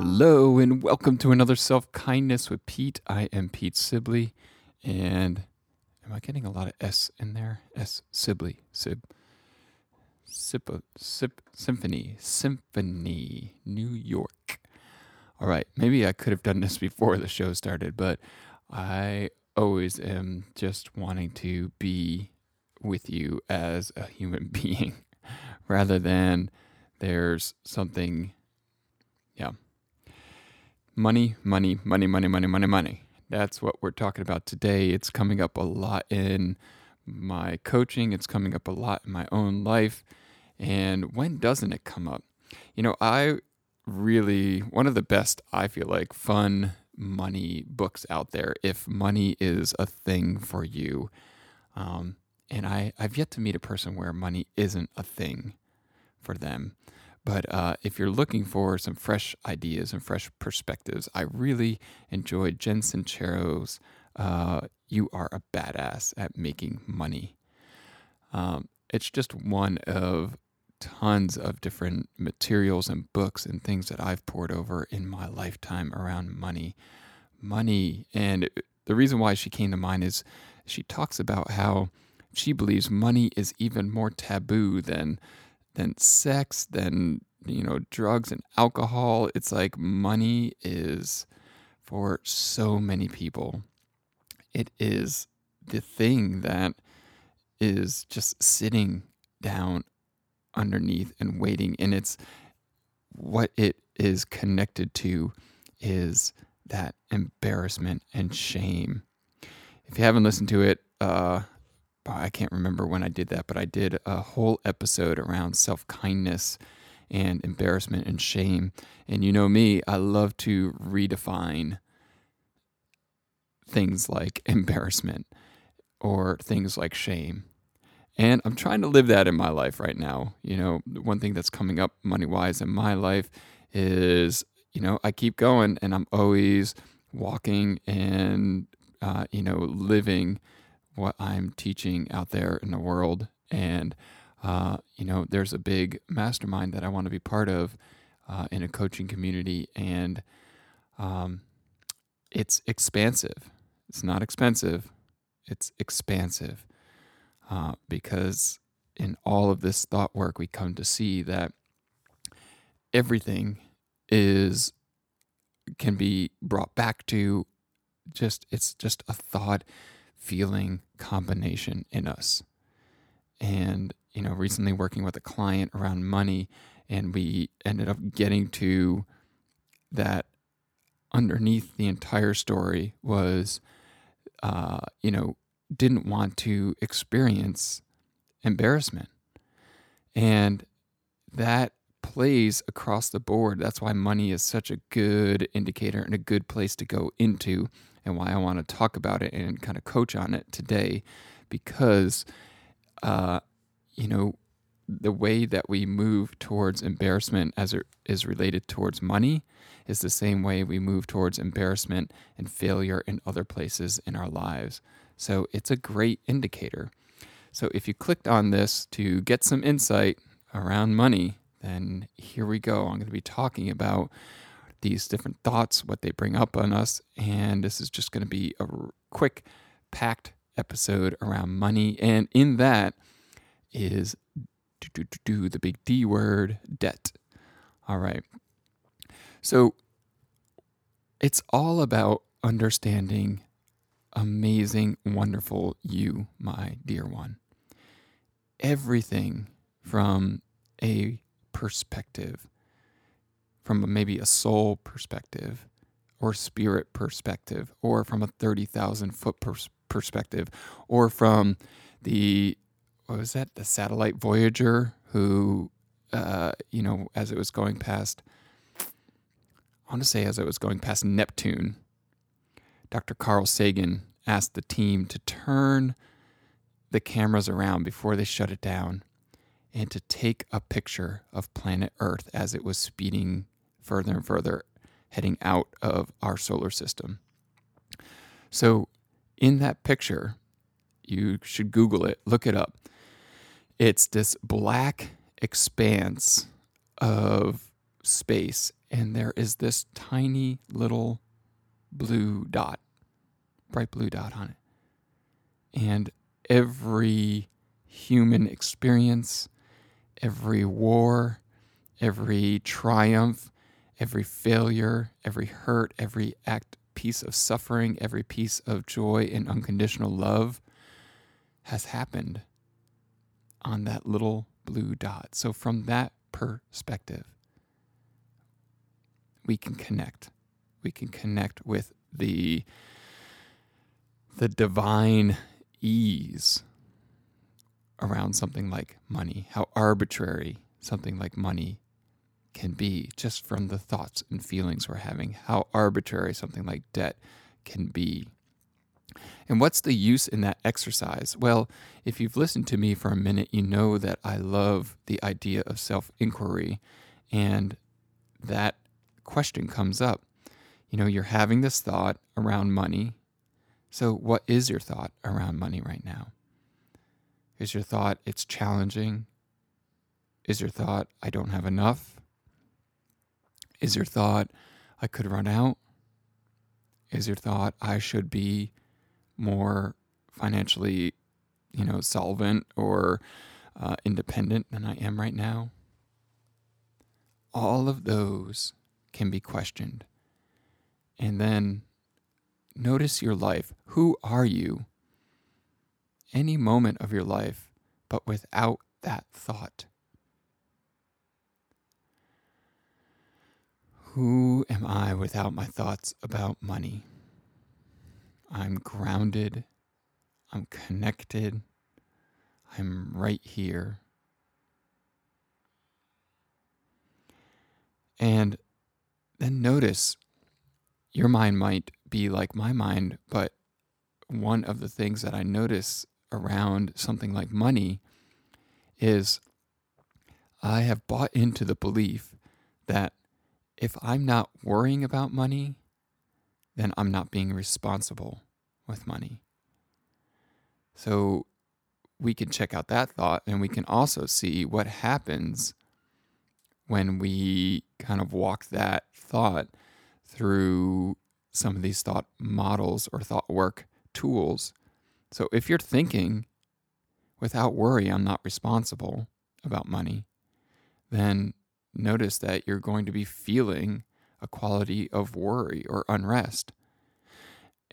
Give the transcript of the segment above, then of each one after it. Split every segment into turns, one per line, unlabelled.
Hello, and welcome to another Self Kindness with Pete. I am Pete Sibley, and am I getting a lot of S in there? S Sibley, Sib, Sip, Sip, Symphony, Symphony, New York. All right, maybe I could have done this before the show started, but I always am just wanting to be with you as a human being rather than there's something, yeah. Money, money, money, money, money, money, money. That's what we're talking about today. It's coming up a lot in my coaching, it's coming up a lot in my own life. And when doesn't it come up? You know, I really, one of the best, I feel like, fun money books out there if money is a thing for you. Um, and I, I've yet to meet a person where money isn't a thing for them. But uh, if you're looking for some fresh ideas and fresh perspectives, I really enjoyed Jen Sincero's uh, You Are a Badass at Making Money. Um, it's just one of tons of different materials and books and things that I've poured over in my lifetime around money. Money. And the reason why she came to mind is she talks about how she believes money is even more taboo than than sex, than you know, drugs and alcohol. It's like money is for so many people. It is the thing that is just sitting down underneath and waiting. And it's what it is connected to is that embarrassment and shame. If you haven't listened to it, uh, I can't remember when I did that, but I did a whole episode around self kindness and embarrassment and shame. And you know me, I love to redefine things like embarrassment or things like shame. And I'm trying to live that in my life right now. You know, one thing that's coming up money wise in my life is, you know, I keep going and I'm always walking and, uh, you know, living what I'm teaching out there in the world. And, uh, you know, there's a big mastermind that I want to be part of uh, in a coaching community. And um, it's expansive. It's not expensive, it's expansive uh, because in all of this thought work, we come to see that everything is can be brought back to just it's just a thought feeling combination in us and you know recently working with a client around money and we ended up getting to that underneath the entire story was uh, you know didn't want to experience embarrassment. And that plays across the board. That's why money is such a good indicator and a good place to go into, and why I want to talk about it and kind of coach on it today because, uh, you know, the way that we move towards embarrassment as it is related towards money is the same way we move towards embarrassment and failure in other places in our lives. So it's a great indicator. So if you clicked on this to get some insight around money, then here we go. I'm going to be talking about these different thoughts, what they bring up on us, and this is just going to be a quick, packed episode around money. And in that is do, do, do, the big D word, debt. All right. So it's all about understanding amazing, wonderful you, my dear one. Everything from a perspective, from maybe a soul perspective, or spirit perspective, or from a 30,000 foot pers- perspective, or from the, what was that, the satellite Voyager who uh, you know, as it was going past, I want to say as it was going past Neptune, Dr. Carl Sagan asked the team to turn the cameras around before they shut it down and to take a picture of planet Earth as it was speeding further and further, heading out of our solar system. So, in that picture, you should Google it, look it up. It's this black expanse of space, and there is this tiny little blue dot, bright blue dot on it. And every human experience, every war, every triumph, every failure, every hurt, every act, piece of suffering, every piece of joy and unconditional love has happened on that little blue dot. So, from that perspective, we can connect. We can connect with the the divine ease around something like money, how arbitrary something like money can be just from the thoughts and feelings we're having, how arbitrary something like debt can be. And what's the use in that exercise? Well, if you've listened to me for a minute, you know that I love the idea of self inquiry. And that question comes up. You know, you're having this thought around money. So, what is your thought around money right now? Is your thought it's challenging? Is your thought I don't have enough? Is your thought I could run out? Is your thought I should be more financially, you know, solvent or uh, independent than I am right now? All of those can be questioned. And then notice your life. Who are you? Any moment of your life, but without that thought. Who am I without my thoughts about money? I'm grounded. I'm connected. I'm right here. And then notice your mind might be like my mind, but one of the things that I notice around something like money is I have bought into the belief that if I'm not worrying about money, then I'm not being responsible with money. So we can check out that thought and we can also see what happens when we kind of walk that thought through some of these thought models or thought work tools. So if you're thinking without worry, I'm not responsible about money, then notice that you're going to be feeling a quality of worry or unrest.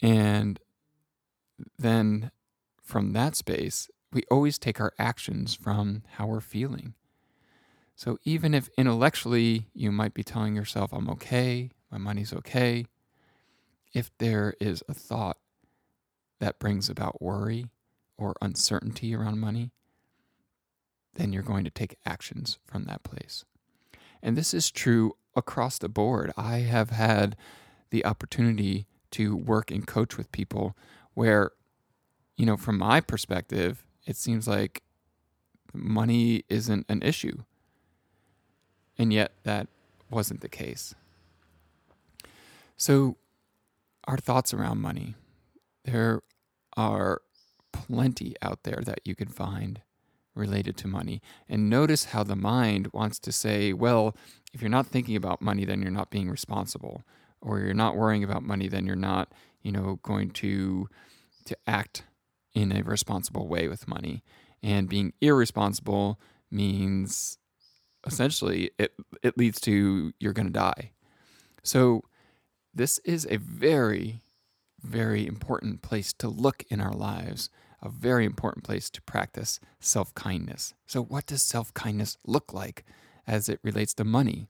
And then from that space, we always take our actions from how we're feeling. So even if intellectually you might be telling yourself, I'm okay, my money's okay, if there is a thought that brings about worry or uncertainty around money, then you're going to take actions from that place. And this is true across the board. I have had the opportunity to work and coach with people where, you know, from my perspective, it seems like money isn't an issue. And yet that wasn't the case. So, our thoughts around money, there are plenty out there that you can find related to money. And notice how the mind wants to say, well, if you're not thinking about money, then you're not being responsible. Or you're not worrying about money, then you're not, you know, going to to act in a responsible way with money. And being irresponsible means essentially it it leads to you're going to die. So this is a very very important place to look in our lives a very important place to practice self kindness. So, what does self kindness look like as it relates to money?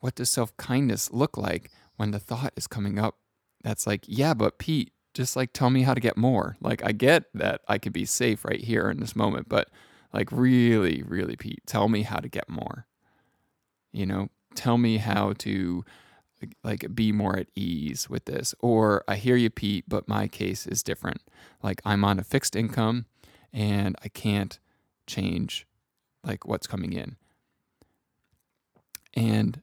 What does self kindness look like when the thought is coming up that's like, yeah, but Pete, just like tell me how to get more? Like, I get that I could be safe right here in this moment, but Like, really, really, Pete, tell me how to get more. You know, tell me how to like be more at ease with this. Or I hear you, Pete, but my case is different. Like I'm on a fixed income and I can't change like what's coming in. And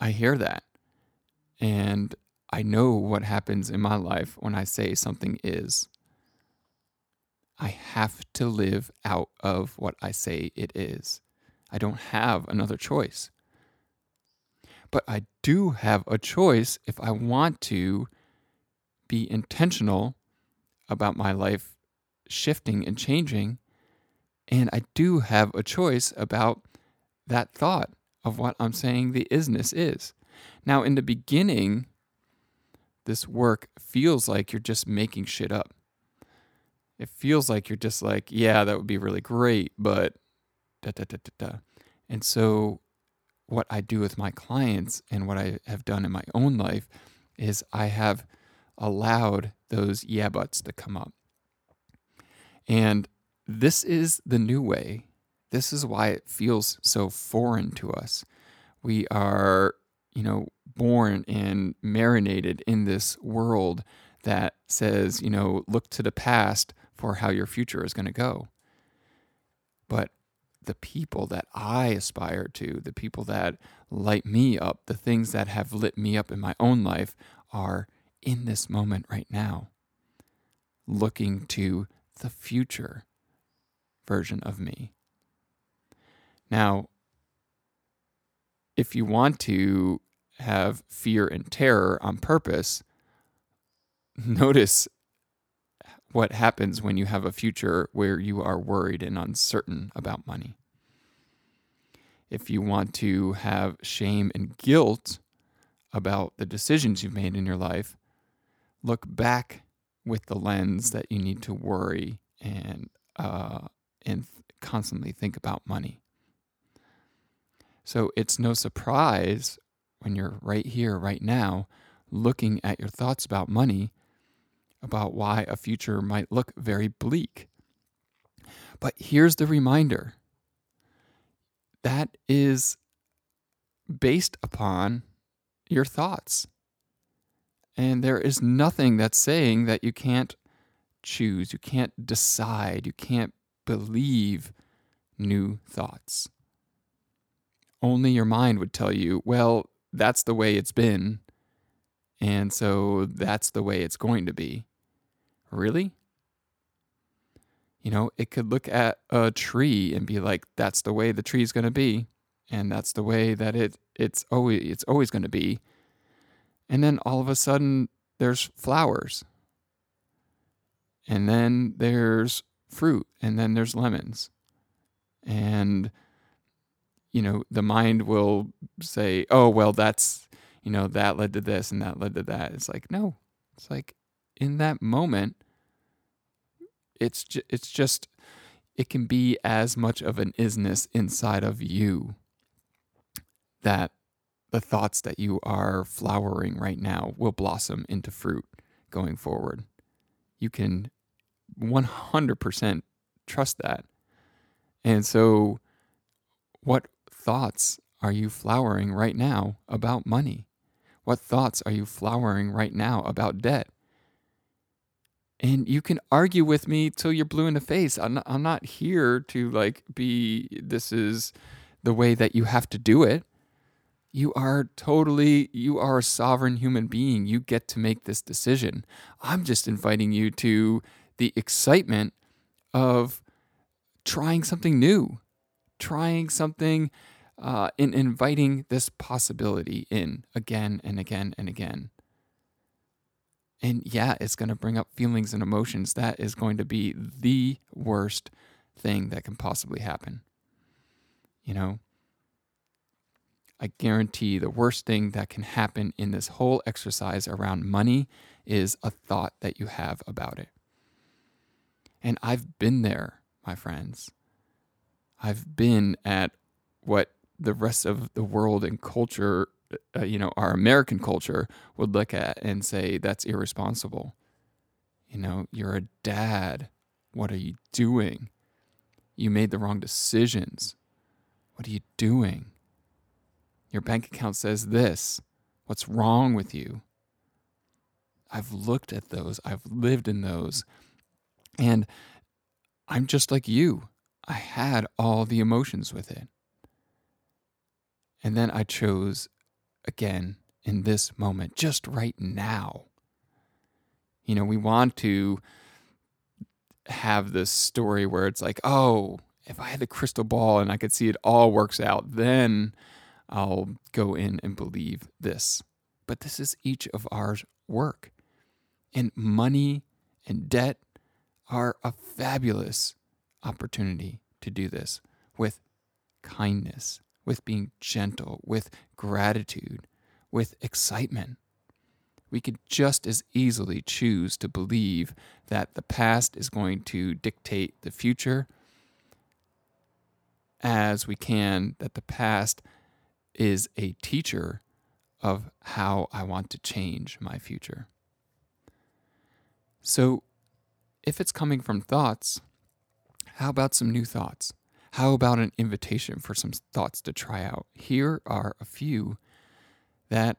I hear that. And I know what happens in my life when I say something is. I have to live out of what I say it is. I don't have another choice. But I do have a choice if I want to be intentional about my life shifting and changing. And I do have a choice about that thought of what I'm saying the isness is. Now, in the beginning, this work feels like you're just making shit up. It feels like you're just like, yeah, that would be really great, but da da da da da. And so what I do with my clients and what I have done in my own life is I have allowed those yeah buts to come up. And this is the new way. This is why it feels so foreign to us. We are, you know, born and marinated in this world that says, you know, look to the past for how your future is going to go. But the people that I aspire to, the people that light me up, the things that have lit me up in my own life are in this moment right now, looking to the future version of me. Now, if you want to have fear and terror on purpose, notice what happens when you have a future where you are worried and uncertain about money. If you want to have shame and guilt about the decisions you've made in your life, look back with the lens that you need to worry and uh, and constantly think about money. So it's no surprise when you're right here, right now, looking at your thoughts about money about why a future might look very bleak. But here's the reminder that is based upon your thoughts. And there is nothing that's saying that you can't choose, you can't decide, you can't believe new thoughts. Only your mind would tell you, well, that's the way it's been. And so that's the way it's going to be. Really? You know, it could look at a tree and be like, that's the way the tree is going to be. And that's the way that it it's always it's always going to be. And then all of a sudden there's flowers. And then there's fruit and then there's lemons. And you know, the mind will say, "Oh, well that's, you know, that led to this and that led to that." It's like, "No. It's like in that moment it's ju- it's just it can be as much of an isness inside of you that the thoughts that you are flowering right now will blossom into fruit going forward. You can 100% trust that. And so, what thoughts are you flowering right now about money? What thoughts are you flowering right now about debt? And you can argue with me till you're blue in the face. I'm not, I'm not here to like be this is the way that you have to do it. You are totally you are a sovereign human being. You get to make this decision. I'm just inviting you to the excitement of trying something new, trying something uh, in inviting this possibility in again and again and again. And yeah, it's going to bring up feelings and emotions. That is going to be the worst thing that can possibly happen. You know, I guarantee the worst thing that can happen in this whole exercise around money is a thought that you have about it. And I've been there, my friends. I've been at what the rest of the world and culture uh, you know, our American culture would look at and say that's irresponsible. You know, you're a dad. What are you doing? You made the wrong decisions. What are you doing? Your bank account says this. What's wrong with you? I've looked at those, I've lived in those, and I'm just like you. I had all the emotions with it. And then I chose again in this moment, just right now. You know, we want to have this story where it's like, oh, if I had the crystal ball and I could see it all works out, then I'll go in and believe this. But this is each of our work. And money and debt are a fabulous opportunity to do this with kindness, with being gentle, with gratitude, with excitement. We could just as easily choose to believe that the past is going to dictate the future as we can that the past is a teacher of how I want to change my future. So, if it's coming from thoughts, how about some new thoughts? How about an invitation for some thoughts to try out? Here are a few that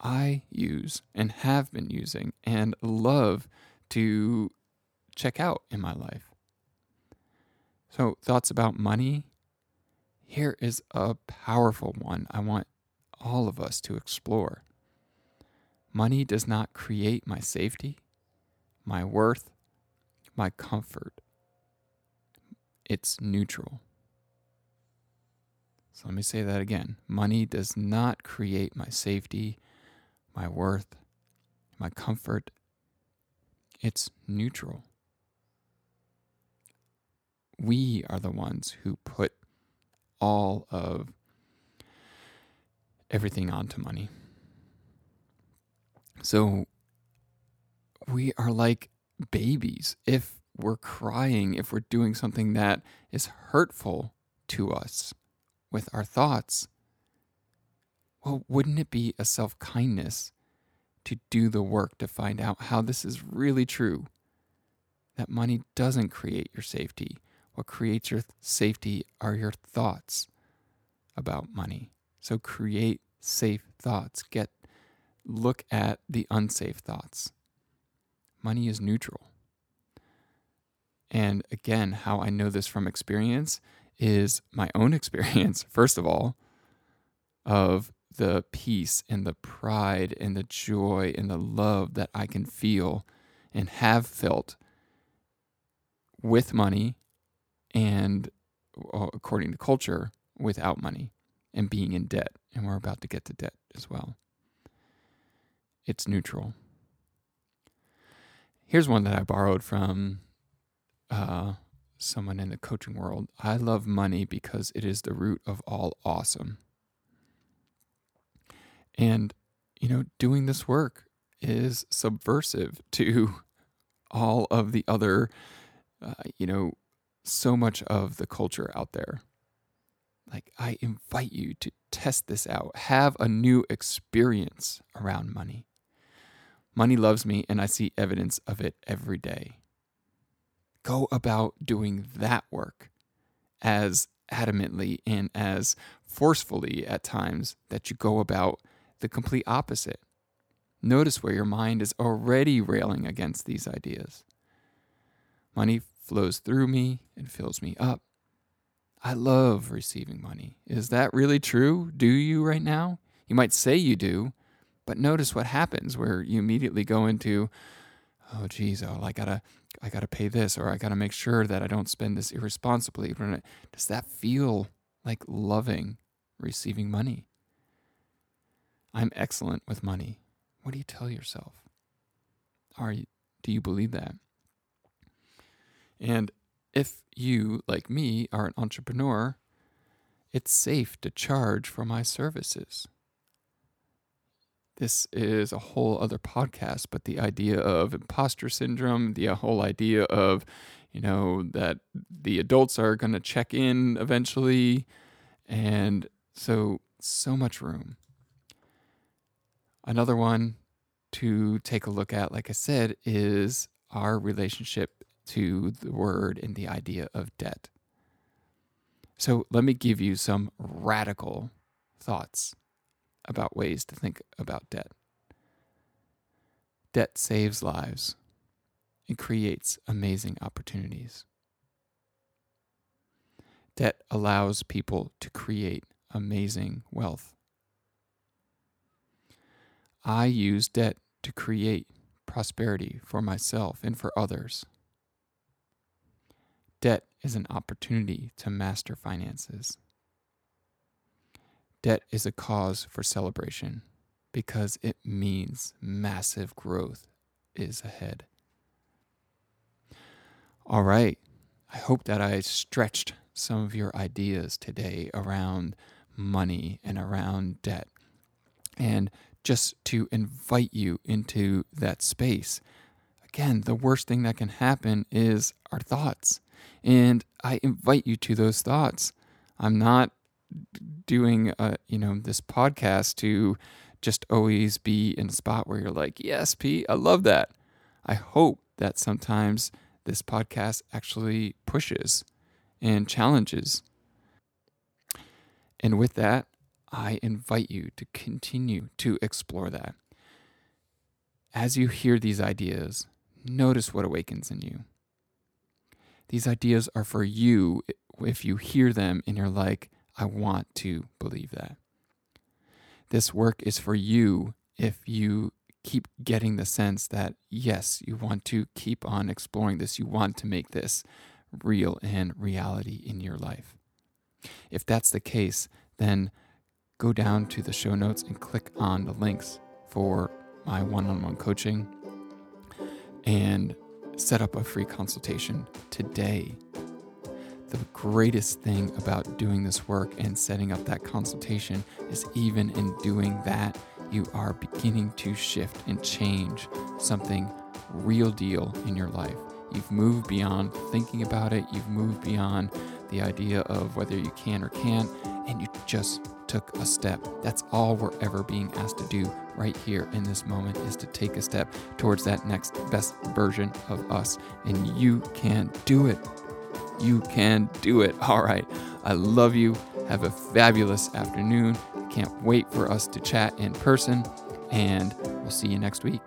I use and have been using and love to check out in my life. So, thoughts about money. Here is a powerful one I want all of us to explore. Money does not create my safety, my worth, my comfort it's neutral. So let me say that again. Money does not create my safety, my worth, my comfort. It's neutral. We are the ones who put all of everything onto money. So we are like babies. If we're crying, if we're doing something that is hurtful to us with our thoughts, well, wouldn't it be a self kindness to do the work to find out how this is really true? That money doesn't create your safety. What creates your safety are your thoughts about money. So create safe thoughts. Get look at the unsafe thoughts. Money is neutral. And again, how I know this from experience is my own experience, first of all, of the peace and the pride and the joy and the love that I can feel and have felt with money and uh, according to culture without money and being in debt. And we're about to get to debt as well. It's neutral. Here's one that I borrowed from uh, someone in the coaching world. I love money because it is the root of all awesome. And, you know, doing this work is subversive to all of the other, uh, you know, so much of the culture out there. Like, I invite you to test this out, have a new experience around money. Money loves me, and I see evidence of it every day go about doing that work as adamantly and as forcefully at times that you go about the complete opposite. Notice where your mind is already railing against these ideas. Money flows through me and fills me up. I love receiving money. Is that really true? Do you right now? You might say you do, but notice what happens where you immediately go into, oh, geez, oh, I gotta I got to pay this or I got to make sure that I don't spend this irresponsibly. Does that feel like loving receiving money? I'm excellent with money. What do you tell yourself? Are you, do you believe that? And if you, like me, are an entrepreneur, it's safe to charge for my services this is a whole other podcast, but the idea of imposter syndrome, the uh, whole idea of, you know, that the adults are going to check in eventually. And so, so much room. Another one to take a look at, like I said, is our relationship to the word and the idea of debt. So let me give you some radical thoughts about ways to think about debt. Debt saves lives. It creates amazing opportunities. Debt allows people to create amazing wealth. I use debt to create prosperity for myself and for others. Debt is an opportunity to master finances. Debt is a cause for celebration because it means massive growth is ahead. All right. I hope that I stretched some of your ideas today around money and around debt. And just to invite you into that space. Again, the worst thing that can happen is our thoughts. And I invite you to those thoughts. I'm not doing uh, you know this podcast to just always be in a spot where you're like, "Yes, Pete, I love that." I hope that sometimes this podcast actually pushes and challenges. And with that, I invite you to continue to explore that. As you hear these ideas, notice what awakens in you. These ideas are for you if you hear them and you're like, I want to believe that. This work is for you if you keep getting the sense that, yes, you want to keep on exploring this, you want to make this real and reality in your life. If that's the case, then go down to the show notes and click on the links for my one on one coaching and set up a free consultation today. The greatest thing about doing this work and setting up that consultation is even in doing that, you are beginning to shift and change something real deal in your life. You've moved beyond thinking about it, you've moved beyond the idea of whether you can or can't, and you just took a step. That's all we're ever being asked to do right here in this moment is to take a step towards that next best version of us. And you can do it. You can do it. All right. I love you. Have a fabulous afternoon. Can't wait for us to chat in person. And we'll see you next week.